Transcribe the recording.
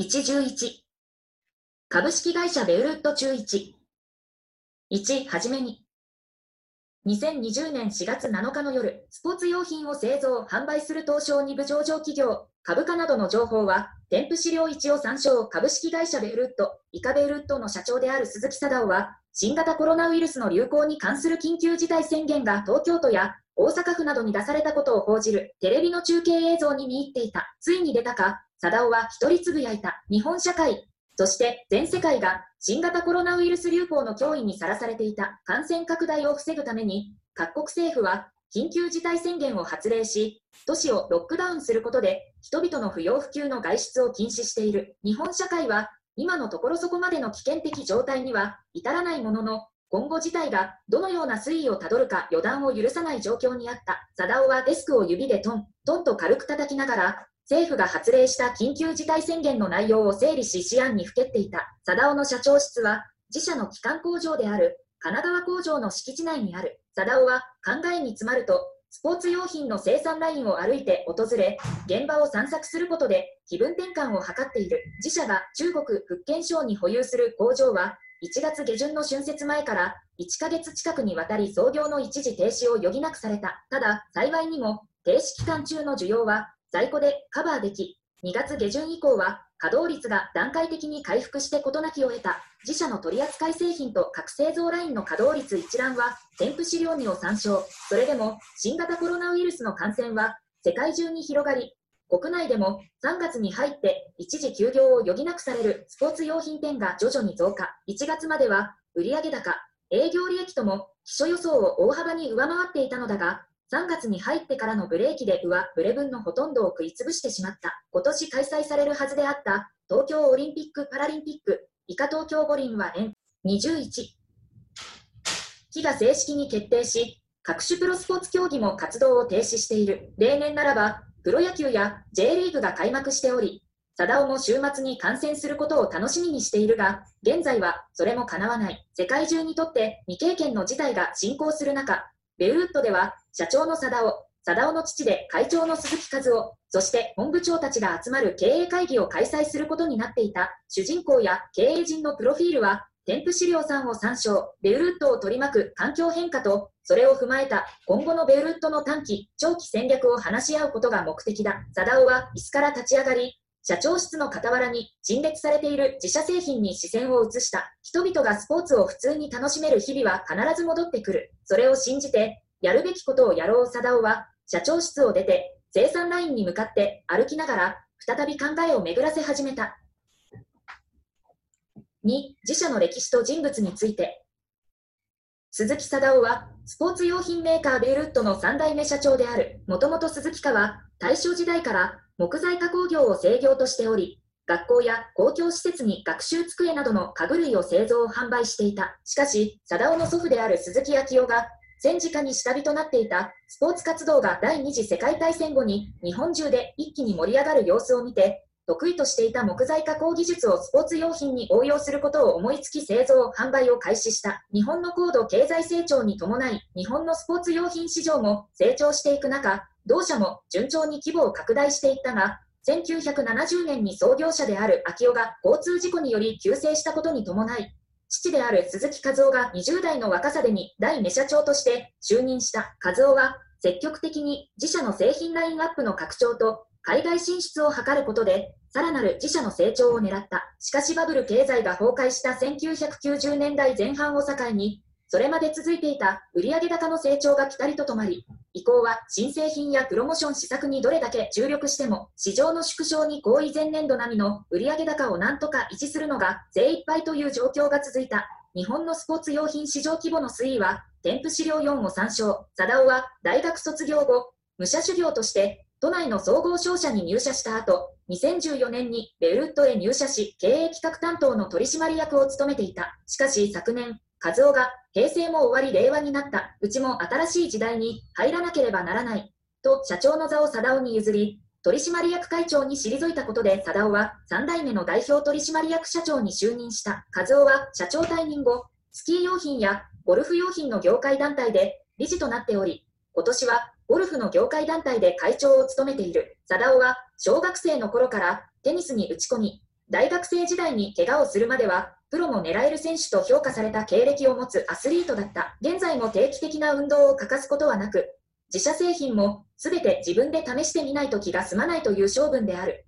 111株式会社ベウルッド中1 1はじめに。2020年4月7日の夜、スポーツ用品を製造・販売する東証2部上場企業、株価などの情報は、添付資料1を参照株式会社ベウルッド、イカベウルッドの社長である鈴木貞夫は、新型コロナウイルスの流行に関する緊急事態宣言が東京都や大阪府などに出されたことを報じるテレビの中継映像に見入っていた。ついに出たか、貞夫は一人つぶやいた。日本社会、そして全世界が新型コロナウイルス流行の脅威にさらされていた感染拡大を防ぐために、各国政府は緊急事態宣言を発令し、都市をロックダウンすることで、人々の不要不急の外出を禁止している。日本社会は、今のところそこまでの危険的状態には至らないものの、今後事態がどのような推移をたどるか予断を許さない状況にあった。貞夫はデスクを指でトン、トンと軽く叩きながら、政府が発令した緊急事態宣言の内容を整理し思案にふけっていた。貞夫の社長室は、自社の基幹工場である神奈川工場の敷地内にある。貞夫は考えに詰まると、スポーツ用品の生産ラインを歩いて訪れ、現場を散策することで気分転換を図っている。自社が中国福建省に保有する工場は、1月下旬の春節前から1ヶ月近くにわたり操業の一時停止を余儀なくされた。ただ、幸いにも停止期間中の需要は在庫でカバーでき、2月下旬以降は稼働率が段階的に回復して事なきを得た。自社の取扱製品と各製造ラインの稼働率一覧は添付資料2を参照。それでも新型コロナウイルスの感染は世界中に広がり国内でも3月に入って一時休業を余儀なくされるスポーツ用品店が徐々に増加。1月までは売上高営業利益とも基礎予想を大幅に上回っていたのだが3月に入ってからのブレーキで上ブレ分のほとんどを食い潰してしまった。今年開催されるはずであった東京オリンピック・パラリンピックイカ東京五輪は延21。期が正式に決定し、各種プロスポーツ競技も活動を停止している。例年ならば、プロ野球や J リーグが開幕しており、貞夫も週末に観戦することを楽しみにしているが、現在はそれも叶わない。世界中にとって未経験の事態が進行する中、ベウルッドでは社長の貞夫、貞夫の父で会長の鈴木和夫、そして本部長たちが集まる経営会議を開催することになっていた主人公や経営陣のプロフィールは、添付資料3を参照、ベウルッドを取り巻く環境変化と、それを踏まえた今後のベウルッドの短期、長期戦略を話し合うことが目的だ。貞夫は椅子から立ち上がり、社長室の傍らに陳列されている自社製品に視線を移した。人々がスポーツを普通に楽しめる日々は必ず戻ってくる。それを信じて、やるべきことをやろう貞夫は、社長室を出て、生産ラインに向かって歩きながら、再び考えを巡らせ始めた。2、自社の歴史と人物について。鈴木貞夫は、スポーツ用品メーカーベイルットの3代目社長である、もともと鈴木家は、大正時代から木材加工業を制業としており、学校や公共施設に学習机などの家具類を製造・販売していた。しかし、貞夫の祖父である鈴木昭夫が、戦時下に下火となっていたスポーツ活動が第二次世界大戦後に日本中で一気に盛り上がる様子を見て、得意としていた木材加工技術をスポーツ用品に応用することを思いつき製造・販売を開始した。日本の高度経済成長に伴い、日本のスポーツ用品市場も成長していく中、同社も順調に規模を拡大していったが、1970年に創業者である秋夫が交通事故により急逝したことに伴い、父である鈴木和夫が20代の若さでに第2社長として就任した和夫は積極的に自社の製品ラインアップの拡張と海外進出を図ることでさらなる自社の成長を狙った。しかしバブル経済が崩壊した1990年代前半を境にそれまで続いていた売上高の成長がピタリと止まり、以降は新製品やプロモーション施策にどれだけ注力しても、市場の縮小に合意前年度並みの売上高をなんとか維持するのが精一杯という状況が続いた。日本のスポーツ用品市場規模の推移は、添付資料4を参照。貞夫は大学卒業後、武者修行として都内の総合商社に入社した後、2014年にベウルッドへ入社し、経営企画担当の取締役を務めていた。しかし昨年、和夫が平成も終わり令和になった。うちも新しい時代に入らなければならない。と社長の座を貞夫に譲り、取締役会長に退いたことで貞夫は3代目の代表取締役社長に就任した。和夫は社長退任後、スキー用品やゴルフ用品の業界団体で理事となっており、今年はゴルフの業界団体で会長を務めている。貞夫は小学生の頃からテニスに打ち込み、大学生時代に怪我をするまでは、プロも狙える選手と評価された経歴を持つアスリートだった。現在も定期的な運動を欠かすことはなく、自社製品も全て自分で試してみないと気が済まないという性分である。